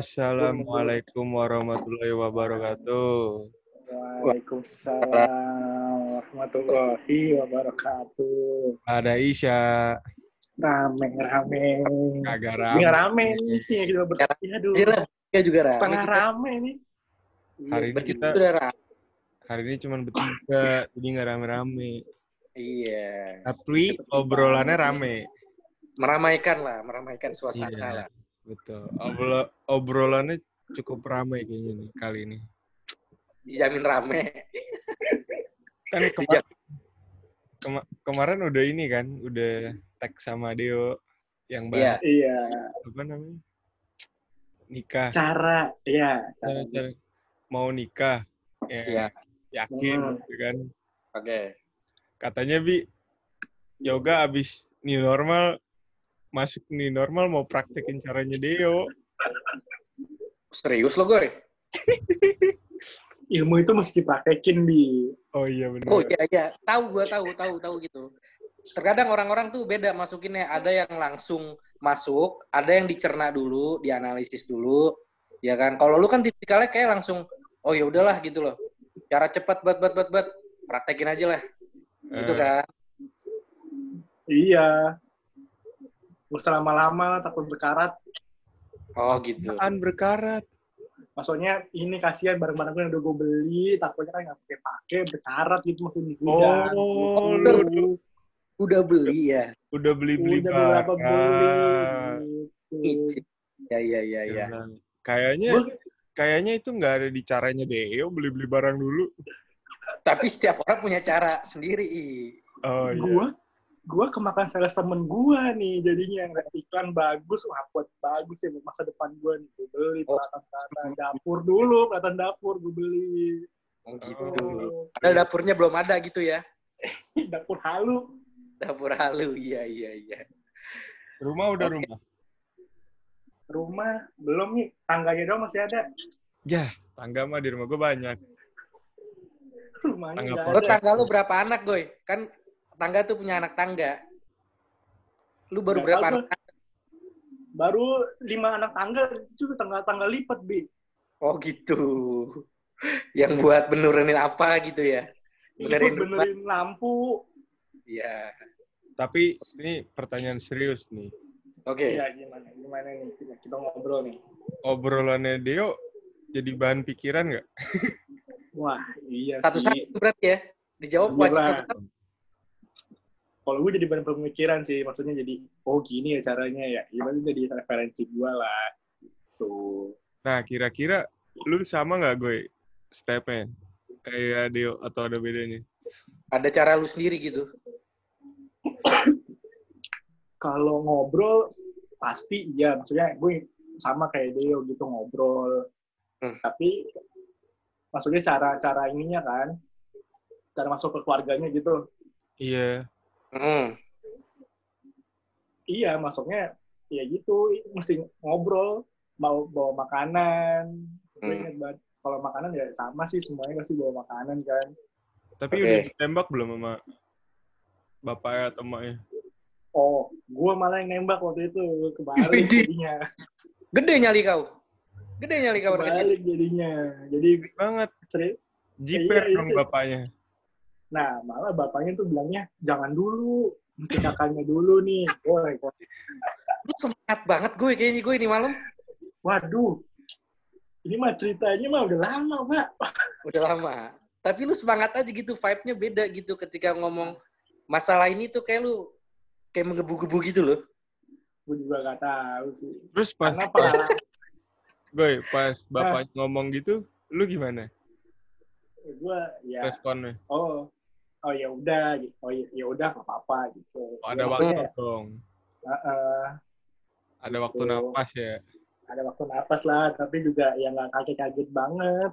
Assalamualaikum warahmatullahi wabarakatuh. Waalaikumsalam warahmatullahi wabarakatuh. Ada Isya. Rame, rame. Kagak Ini rame. rame nih sih yang kita bertiga. Jelas, ya juga rame. setengah rame nih. Hari ini kita udah rame. hari ini cuma bertiga, jadi nggak rame-rame. Iya. Tapi obrolannya rame. Meramaikan lah, meramaikan suasana Iya. lah. Betul. Obro- obrolannya cukup rame kayaknya nih kali ini. Dijamin rame. Kan kema- kema- kemarin udah ini kan, udah tag sama Deo yang Iya. bahas Iya, apa namanya? Nikah. cara, iya, cara. Cara-cara mau nikah. Ya, Iya. yakin Hmm. gitu kan. Oke. Katanya Bi, yoga abis new normal, masuk new normal mau praktekin caranya Deo. Serius lo, Goy? Ilmu itu mesti dipraktekin, Bi. Oh iya benar. Oh iya, iya. Tahu gua tahu, tahu, tahu gitu. Terkadang orang-orang tuh beda masukinnya. Ada yang langsung masuk, ada yang dicerna dulu, dianalisis dulu. Ya kan? Kalau lu kan tipikalnya kayak langsung, oh ya udahlah gitu loh. Cara cepat, bat, bat, bat, bat. Praktekin aja lah. Gitu Eh, kan? Iya. Gak usah lama-lama, takut berkarat. Oh gitu. Apaan berkarat? Maksudnya ini kasihan barang-barang gue yang udah gue beli, takutnya kan nggak pakai-pakai, berkarat gitu maksudnya. Oh, Udah. lu Udah beli ya? udah beli-beli udah beli. Gitu. Ya, ya, ya, ya. Nah, Kayaknya Gua- kayaknya itu nggak ada di caranya Deo beli-beli barang dulu. Tapi setiap orang punya cara sendiri. Oh iya. Gua gua kemakan sales temen gua nih jadinya yang iklan bagus wah buat bagus ya buat masa depan gua nih gua beli Oh. peralatan peralatan dapur dulu peralatan dapur gua beli Oh gitu. Oh, Padahal dapurnya belum ada gitu ya. dapur halu Dapur halu, iya, iya, iya. Rumah udah Oke. rumah. rumah belum nih tangganya doang masih ada Ya, tangga mah di rumah gue banyak. rumahnya Tangga pojok. Lo ada tangga lu berapa anak, Goy? Kan tangga tuh punya anak tangga. Lu baru Nggak berapa tahu anak? baru lima anak tangga itu tangga tangga lipat bi Oh gitu. Yang buat benerin apa gitu ya? Benerin benerin lampu Iya. Tapi ini pertanyaan serius nih. Oke. ya gimana gimana nih kita, kita ngobrol nih Obrolannya Deo jadi bahan pikiran nggak? wah iya Satu sih satu berarti ya. Dijawab Iya, wajib Bang. Kalau gue jadi bahan pemikiran sih maksudnya jadi oh gini ya caranya ya gimana jadi referensi gue lah gitu Nah, kira-kira lu sama nggak gue stepnya? Kayak Deo atau ada bedanya? Ada cara lu sendiri gitu. kalau ngobrol pasti iya maksudnya gue sama kayak Deo gitu ngobrol Hmm. tapi maksudnya cara cara ininya kan cara masuk ke keluarganya gitu Iya. Hmm. iya masuknya ya gitu mesti ngobrol mau bawa makanan Hmm. banget kalau makanan ya sama sih semuanya pasti bawa makanan kan Tapi Oke. udah ditembak belum sama bapaknya atau emaknya? Oh, gue malah yang nembak waktu itu kebalik jadinya. Gede nyali kau. Gede nyali kau kecil. Kebalik jadinya. Jadi Banget. seri- Jiper Iya, dong itu. bapaknya. Nah, malah bapaknya tuh bilangnya jangan dulu, mesti kakaknya dulu nih. Boy, Lu semangat banget gue kayaknya gue ini malam. waduh, ini mah ceritanya mah udah lama, Pak. Udah lama. Tapi lu semangat aja gitu, vibe-nya beda gitu ketika ngomong masalah ini tuh kayak lu kayak menggebu-gebu gitu loh. Gue juga gak tahu sih. Terus pas pengalaman gue pas bapaknya ngomong gitu, lu gimana gue ya, responnya? oh, oh ya udah, gitu. oh ya ya udah nggak apa-apa gitu. Oh, ada Ya, waktu maksudnya, dong. eh, Ada waktu Gitu. napas ya. ada waktu napas lah, tapi juga ya nggak kaget-kaget banget.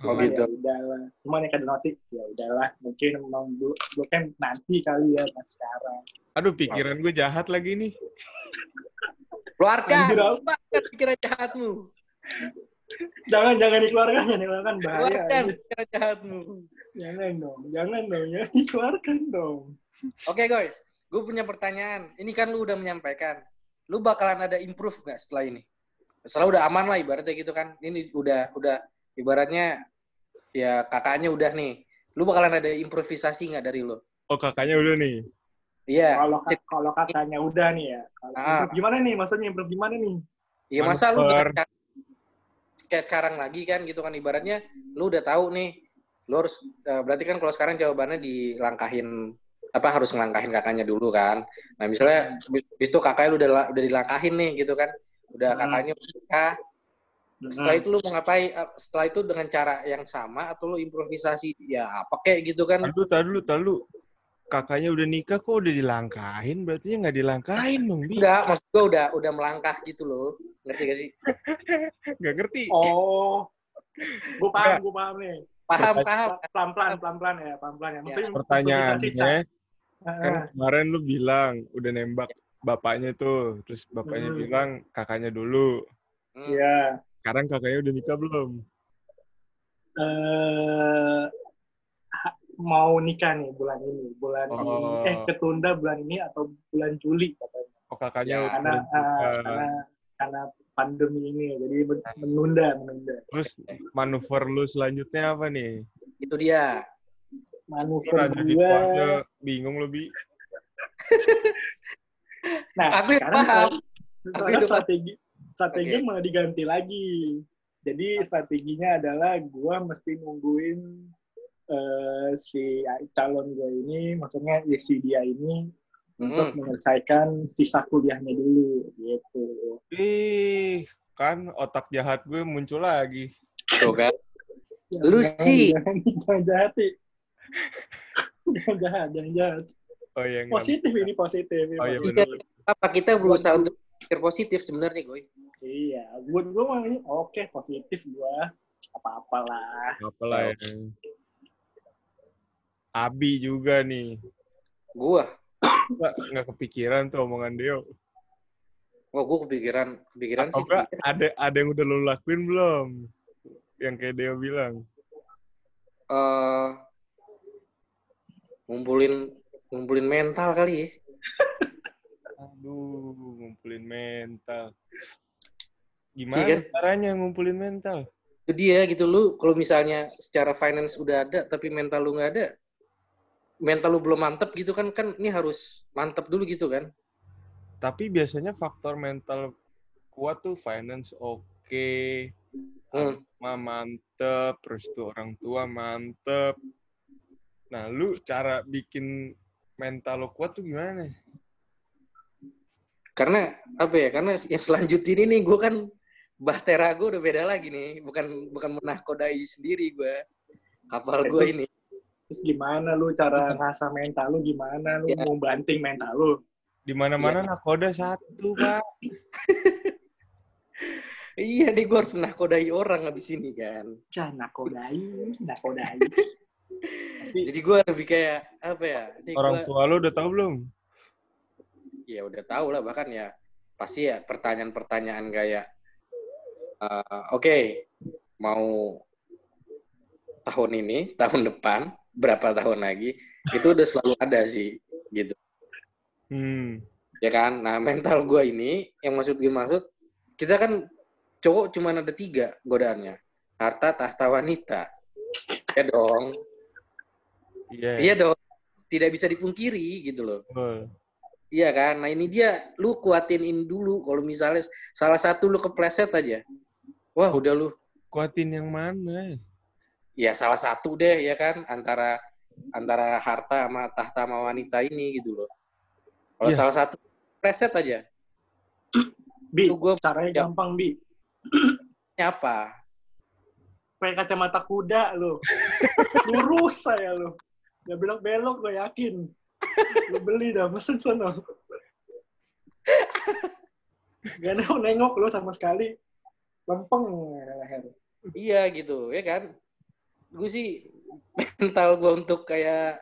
Oh, Cuman gitu. Ya udahlah. Cuman yang kada notik, ya udahlah. Mungkin memang dulu, dulu kan nanti kali ya, kan sekarang. Aduh, pikiran gue jahat lagi nih. Keluarkan, keluarkan pikiran jahatmu. Jangan, jangan dikeluarkan, jangan dikeluarkan. Bahaya. Keluarkan pikiran jahatmu. Jangan dong, jangan dong. Jangan dikeluarkan dong. Oke, Goy. Gue punya pertanyaan. Ini kan lu udah menyampaikan. Lu bakalan ada improve nggak setelah ini? setelah udah aman lah ibaratnya gitu kan. Ini udah udah ibaratnya ya kakaknya udah nih. Lu bakalan ada improvisasi nggak dari lu? Oh kakaknya udah nih. Iya. Kalau kalau kakaknya udah nih ya. Kalau Ah. gimana nih? Maksudnya improve gimana nih? Iya masa lu kayak sekarang lagi kan gitu kan ibaratnya lu udah tahu nih lu harus eh, berarti kan kalau sekarang jawabannya dilangkahin apa harus ngelangkahin kakaknya dulu kan. Nah misalnya bis itu kakaknya lu udah la- udah dilangkahin nih gitu kan. Udah Hmm. kakaknya nikah. Setelah itu lu mau ngapain? Eh, Setelah itu dengan cara yang sama atau lu improvisasi? Ya apa kayak gitu kan? Tadu, tadu, tadu. Kakaknya udah nikah kok udah dilangkahin, berarti nggak dilangkahin dong. Enggak, maksud gua udah udah melangkah gitu loh. Ngerti gak sih? Nggak ngerti. Oh, gue paham, gue paham nih. Paham, paham. Pelan pelan, pelan pelan ya, pelan pelan ya. Maksudnya improvisasi, Pertanyaannya, kan Ah, kemarin lu bilang udah nembak bapaknya tuh, terus bapaknya Hmm. bilang kakaknya dulu. Hmm. Iya. Sekarang kakaknya udah nikah belum? Eh, ha- mau nikah nih bulan ini, bulan Oh. ini. Eh, ketunda bulan ini atau bulan Juli katanya. Oh kakaknya Ya, udah Karena ah, karena karena pandemi ini, jadi men- menunda, menunda. Terus manuver lu selanjutnya apa nih? Itu dia. Manuver ada di gue. keluarga, bingung lu, Bi. Nah, Aku yang sekarang paham. Aku strategi strategi Oke. malah diganti lagi. Jadi strateginya adalah gua mesti nungguin eh, si calon gue ini, maksudnya ya si dia ini untuk Hmm. menyelesaikan sisa kuliahnya dulu, gitu. Ih, kan otak jahat gue muncul lagi. Tuh kan. Ya, Lu jangan- sih. jangan, jahat, jangan jahat, jangan jahat. Oh iya, Positif ini positif. ini Oh iya benar. Apa kita berusaha untuk pikir positif sebenarnya, Goy? Iya, buat gue mah ini oke positif gua apa-apalah. Apalah ya. Abi juga nih. Gua. Nggak, nggak kepikiran tuh omongan Deo. Oh, gua kepikiran, kepikiran Atau sih. enggak, kepikiran. ada ada yang udah lo lakuin belum? Yang kayak Deo bilang. Eh, ngumpulin ngumpulin mental kali ya. Aduh, ngumpulin mental. Iya Gimana kan? caranya ngumpulin mental? Itu dia gitu lu kalau misalnya secara finance udah ada tapi mental lu nggak ada, mental lu belum mantep gitu kan kan ini harus mantep dulu gitu kan. Tapi biasanya faktor mental kuat tuh finance oke, Hmm. agama mantep, restu orang tua mantep. Nah, lu cara bikin mental lo kuat tuh gimana? Karena apa ya? Karena yang selanjutnya ini gue kan bahtera gue udah beda lagi nih, bukan bukan menahkodai sendiri gue. Kapal gue ini. Terus gimana lu cara ngasah mental lu gimana lu Ya. mau banting mental lu? Di mana-mana nakoda satu, Pak. Iya nih gue harus menahkodai orang habis ini kan. Cah nakodai, nakodai. Tapi Jadi gue lebih kayak apa ya? Ini Orang gua- tua lu udah tahu belum? ya udah tahu lah bahkan ya pasti ya pertanyaan-pertanyaan kayak eh, oke mau tahun ini tahun depan berapa tahun lagi itu udah selalu ada sih gitu Hmm. ya kan nah mental gue ini yang maksud gue maksud kita kan cowok cuma ada tiga godaannya harta tahta wanita ya dong Iya. iya dong tidak bisa dipungkiri gitu loh betul. Iya kan? Nah ini dia, lu kuatin ini dulu. Kalau misalnya salah satu lu kepleset aja, wah udah lu. Kuatin yang mana? Ya salah satu deh ya kan antara antara harta sama tahta sama wanita ini gitu loh. Kalau Iya. salah satu preset aja, Bi, itu gue caranya Ya. gampang Bi. apa? Pakai kacamata kuda lu. Lurus saya lu. Gak belok-belok gue yakin. Lu beli dah, mesen sono. Gak nengok-nengok lu sama sekali. Lempeng leher. Iya gitu, ya kan? Gue sih mental gue untuk kayak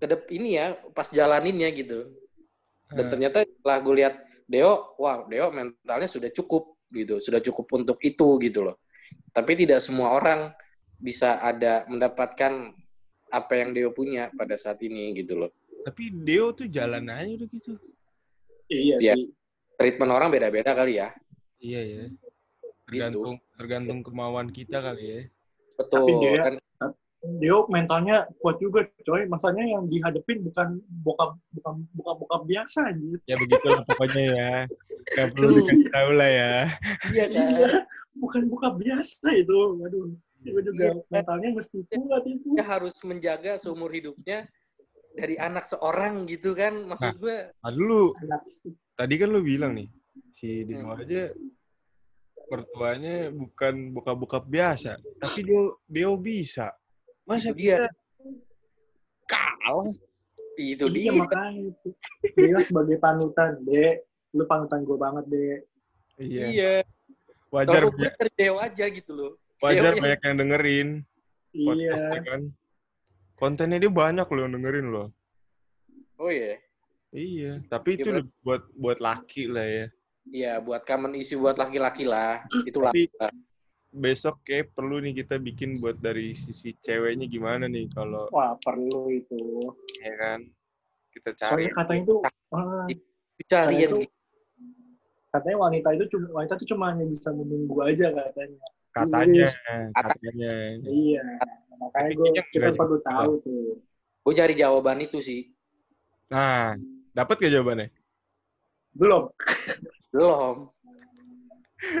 kedep ini ya, pas jalaninnya gitu. Dan Hmm. ternyata setelah gue lihat Deo, wah Deo mentalnya sudah cukup gitu, sudah cukup untuk itu gitu loh. Tapi tidak semua orang bisa ada mendapatkan apa yang Deo punya pada saat ini gitu loh. Tapi Deo tuh jalan aja udah gitu. Iya Iya. sih. Treatment orang beda-beda kali ya. Iya ya. Tergantung tergantung kemauan kita kali ya. Betul. Tapi dia- kan Dio mentalnya kuat juga, coy. Masanya yang dihadapin bukan bokap bukan bokap bokap biasa gitu. Ya begitulah pokoknya ya. Gak perlu dikasih tahu lah ya. iya kan. Iya, bukan bokap biasa itu. Waduh, gue juga Iya. mentalnya mesti kuat itu. Dia harus menjaga seumur hidupnya dari anak seorang gitu kan. Maksud gue Nah, dulu Anak tadi kan lu bilang nih si Dino Hmm. aja mertuanya bukan bokap-bokap biasa, tapi dia dia bisa. Masa Itu dia. kalah? itu Iya dia. makanya itu. Dia sebagai panutan, Dek. Lu panutan gue banget, Dek. Iya. Iya. Wajar Kalau gue aja gitu loh. wajar Dewa banyak yang dengerin Iya. kan. Kontennya dia banyak loh yang dengerin loh. Oh iya. Iya, tapi Iya, itu lebih buat buat laki lah ya. Iya, buat common issue buat laki-laki lah. Itulah. Tapi besok kayak perlu nih kita bikin buat dari sisi ceweknya gimana nih kalau Wah, perlu itu. ya kan kita cari Soalnya katanya itu, ah, Cari yang itu- katanya wanita itu cuma wanita itu cuma hanya bisa menunggu aja katanya. katanya Kata- katanya Iya. Makanya gue kita perlu juga. tahu tuh. gue cari jawaban itu sih. nah dapat gak jawabannya Belum. Belum.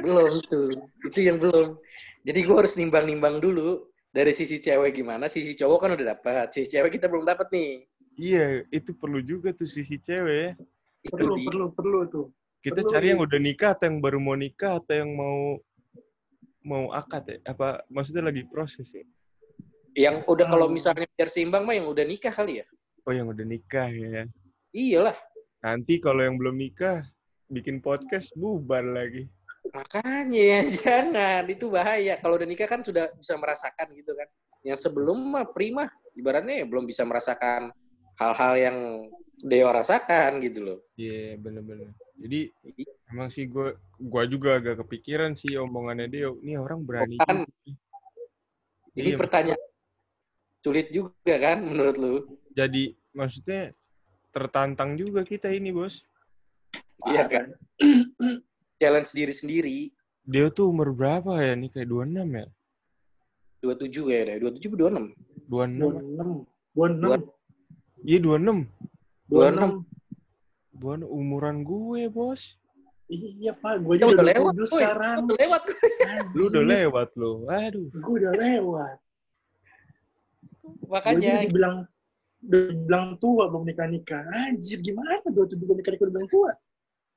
Belum tuh. Itu yang belum. Jadi gue harus nimbang-nimbang dulu. Dari sisi cewek gimana, sisi cowok kan udah dapat. Sisi cewek kita belum dapat nih. iya itu perlu juga tuh sisi cewek Itu Perlu, dia. perlu, perlu tuh. kita Perlu, cari yang udah nikah atau yang baru mau nikah atau yang mau mau akad ya apa maksudnya lagi proses ya Yang udah kalau Hmm. misalnya biar seimbang mah yang udah nikah kali ya. oh yang udah nikah ya Iyalah. nanti kalau yang belum nikah bikin podcast bubar lagi Makanya jangan itu bahaya. Kalau udah nikah kan sudah bisa merasakan gitu kan. Yang sebelum mah prima, ibaratnya ya belum bisa merasakan hal-hal yang Deo rasakan gitu loh. iya bener-bener jadi emang sih gue gua juga agak kepikiran sih omongannya dia ini orang berani Kan. Ini Iya, pertanyaan sulit juga kan menurut lu? jadi maksudnya tertantang juga kita ini bos Iya kan? Challenge diri sendiri. dia tuh umur berapa ya nih kayak 26 ya 27 ya deh. 27 26. 26 26. 26. iya 26 26. 26 umuran gue bos Iya, Pak. Gue Ya, aja udah udah lewat, 20 woy. sekarang. Udah lewat. lu udah lewat lo aduh Gue udah lewat. Gue Makanya juga dibilang udah dibilang tua belum nikah nikah. Anjir gimana dua tujuh belum nikah nikah udah bilang tua?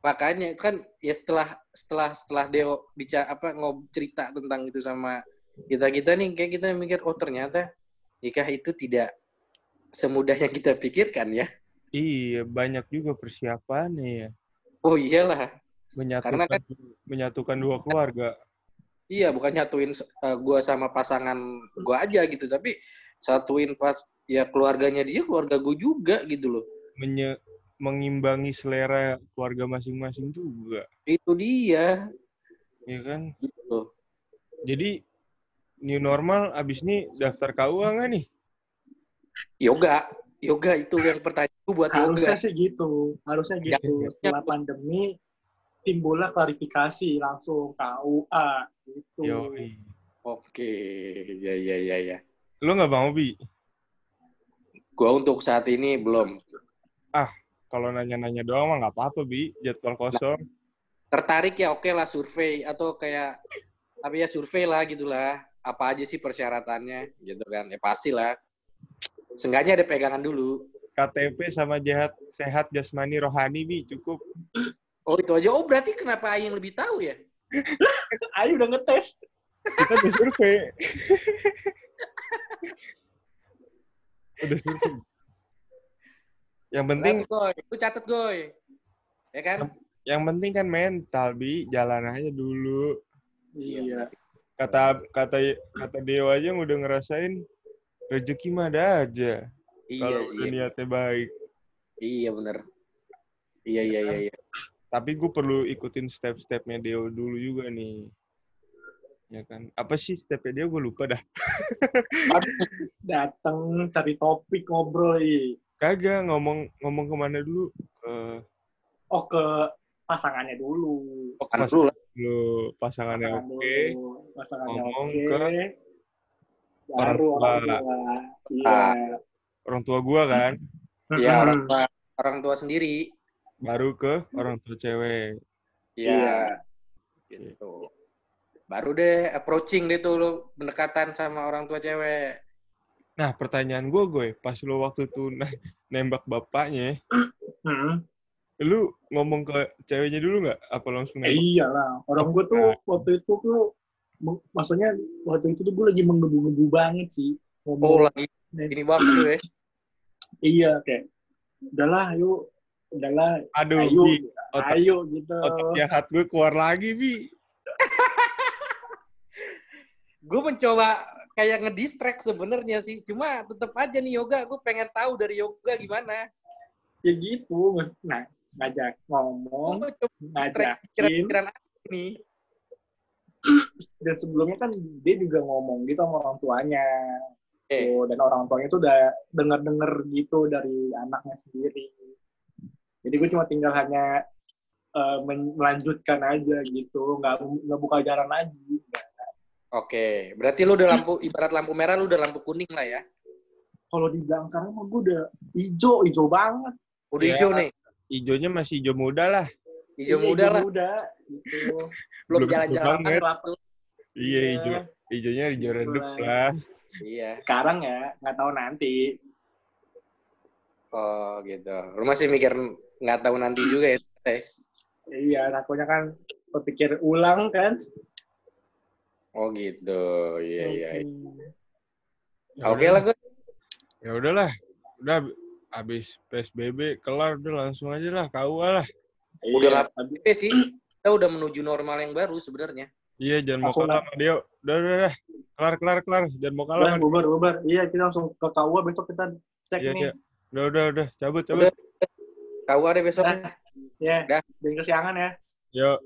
Makanya kan ya setelah setelah setelah Deo bicara apa ngob cerita tentang itu sama kita kita nih kayak kita mikir oh ternyata nikah itu tidak semudah yang kita pikirkan ya. Iya banyak juga persiapannya ya. Oh iyalah. Menyatukan kan- menyatukan dua keluarga. Iya bukan nyatuin uh, gua sama pasangan gua aja gitu tapi satuin pas ya keluarganya dia keluarga gue juga gitu loh. Menye- mengimbangi selera keluarga masing-masing juga itu dia ya kan gitu loh jadi new normal abis ini daftar KUA nggak nih yoga yoga itu yang pertanyaan buat yoga Harusnya sih gitu. Harusnya Ya, gitu. ya. Setelah pandemi timbullah klarifikasi langsung KUA gitu. yo oke ya ya ya ya lu nggak mau bi Gua untuk saat ini belum. Kalau nanya-nanya doang mah nggak apa-apa bi jadwal kosong Tertarik ya oke lah survei atau kayak apa ya survei lah gitulah. Apa aja sih persyaratannya gitu kan. Ya pastilah. Seenggaknya ada pegangan dulu. KTP sama jahat sehat jasmani rohani bi cukup Oh itu aja. Oh berarti kenapa Aing lebih tahu ya? Ayo udah ngetes. kita udah survei udah survei yang penting Berarti, Goy. Lu catet Goy. Ya kan? yang penting kan mental bi jalan aja dulu Iya. kata kata kata dewa aja yang udah ngerasain rezeki mah ada aja Iya kalau udah niatnya baik Iya bener. Iya iya iya. iya. tapi gue perlu ikutin step-stepnya Deo dulu juga nih ya kan apa sih stepnya dia gue lupa dah Datang cari topik ngobrol. ih. Kagak ngomong ngomong ke mana dulu ke Oh ke pasangannya dulu. Oh, Kan pas dulu pasangannya Pasangan oke. dulu. Pasangannya Ngomong oke. ke Baru orang orang tua. tua. Iya. Ah. Orang tua gua kan, Iya, orang tua orang tua sendiri. baru ke orang tua cewek. Iya, gitu. Baru deh approaching deh tuh lu pendekatan sama orang tua cewek. Nah, pertanyaan gua gue, pas lu waktu itu ne- nembak bapaknya, Mm-mm. lu ngomong ke ceweknya dulu nggak? Apa langsung Eh, nembak? iyalah, orang gue tuh waktu itu tuh, maksudnya waktu itu tuh gue lagi menggebu-gebu banget sih. Oh, Ngomong, lagi ini tuh ya. iya kayak, udahlah yuk, udahlah, Aduh, ayo, Bi, otak, ayo gitu. otak jahat gue keluar lagi, Bi. Gue mencoba kayak ngedistract sebenarnya sih. Cuma tetap aja nih yoga, gue pengen tahu dari yoga gimana. Ya gitu, nah ngajak ngomong, ngajakin, pikiran-pikiran apa nih. dan sebelumnya kan dia juga ngomong gitu sama orang tuanya. Eh. Tuh, dan orang tuanya tuh udah denger-denger gitu dari anaknya sendiri. Jadi gue cuma tinggal hanya men- melanjutkan aja gitu, nggak nggak buka jalan lagi. Oke, berarti lu udah lampu ibarat lampu merah, lu udah lampu kuning lah ya. Kalau di belakang mah gue udah hijau, hijau banget. Udah Ya. hijau nih, Ijonya masih hijau muda lah. hijau Iya, muda lah. muda, gitu. Belum jalan-jalan banget. waktu. Iya, hijau. Hijaunya hijau redup Mulai. lah. Iya. Sekarang ya, nggak tahu nanti. Oh gitu. Lu masih mikir nggak tahu nanti juga ya? Iya, takutnya kan berpikir ulang kan. Oh gitu. Iya iya. iya. Oke udah. lah gue. Ya udahlah. Udah habis PSBB kelar udah langsung aja lah KUA lah. Udah Iya, habis- sih. Kita udah menuju normal yang baru sebenarnya. Iya, jangan mau kalah sama Dio. Udah, udah, udah. Kelar, kelar, kelar. Jangan mau kalah. Udah, bubar, bubar. Iya, kita langsung ke KUA besok kita cek Iya, nih. iya. Udah, udah, udah. Cabut, cabut. Udah. Kau ada besok. Dah. Ya, Dah. jangan kesiangan ya. Yuk.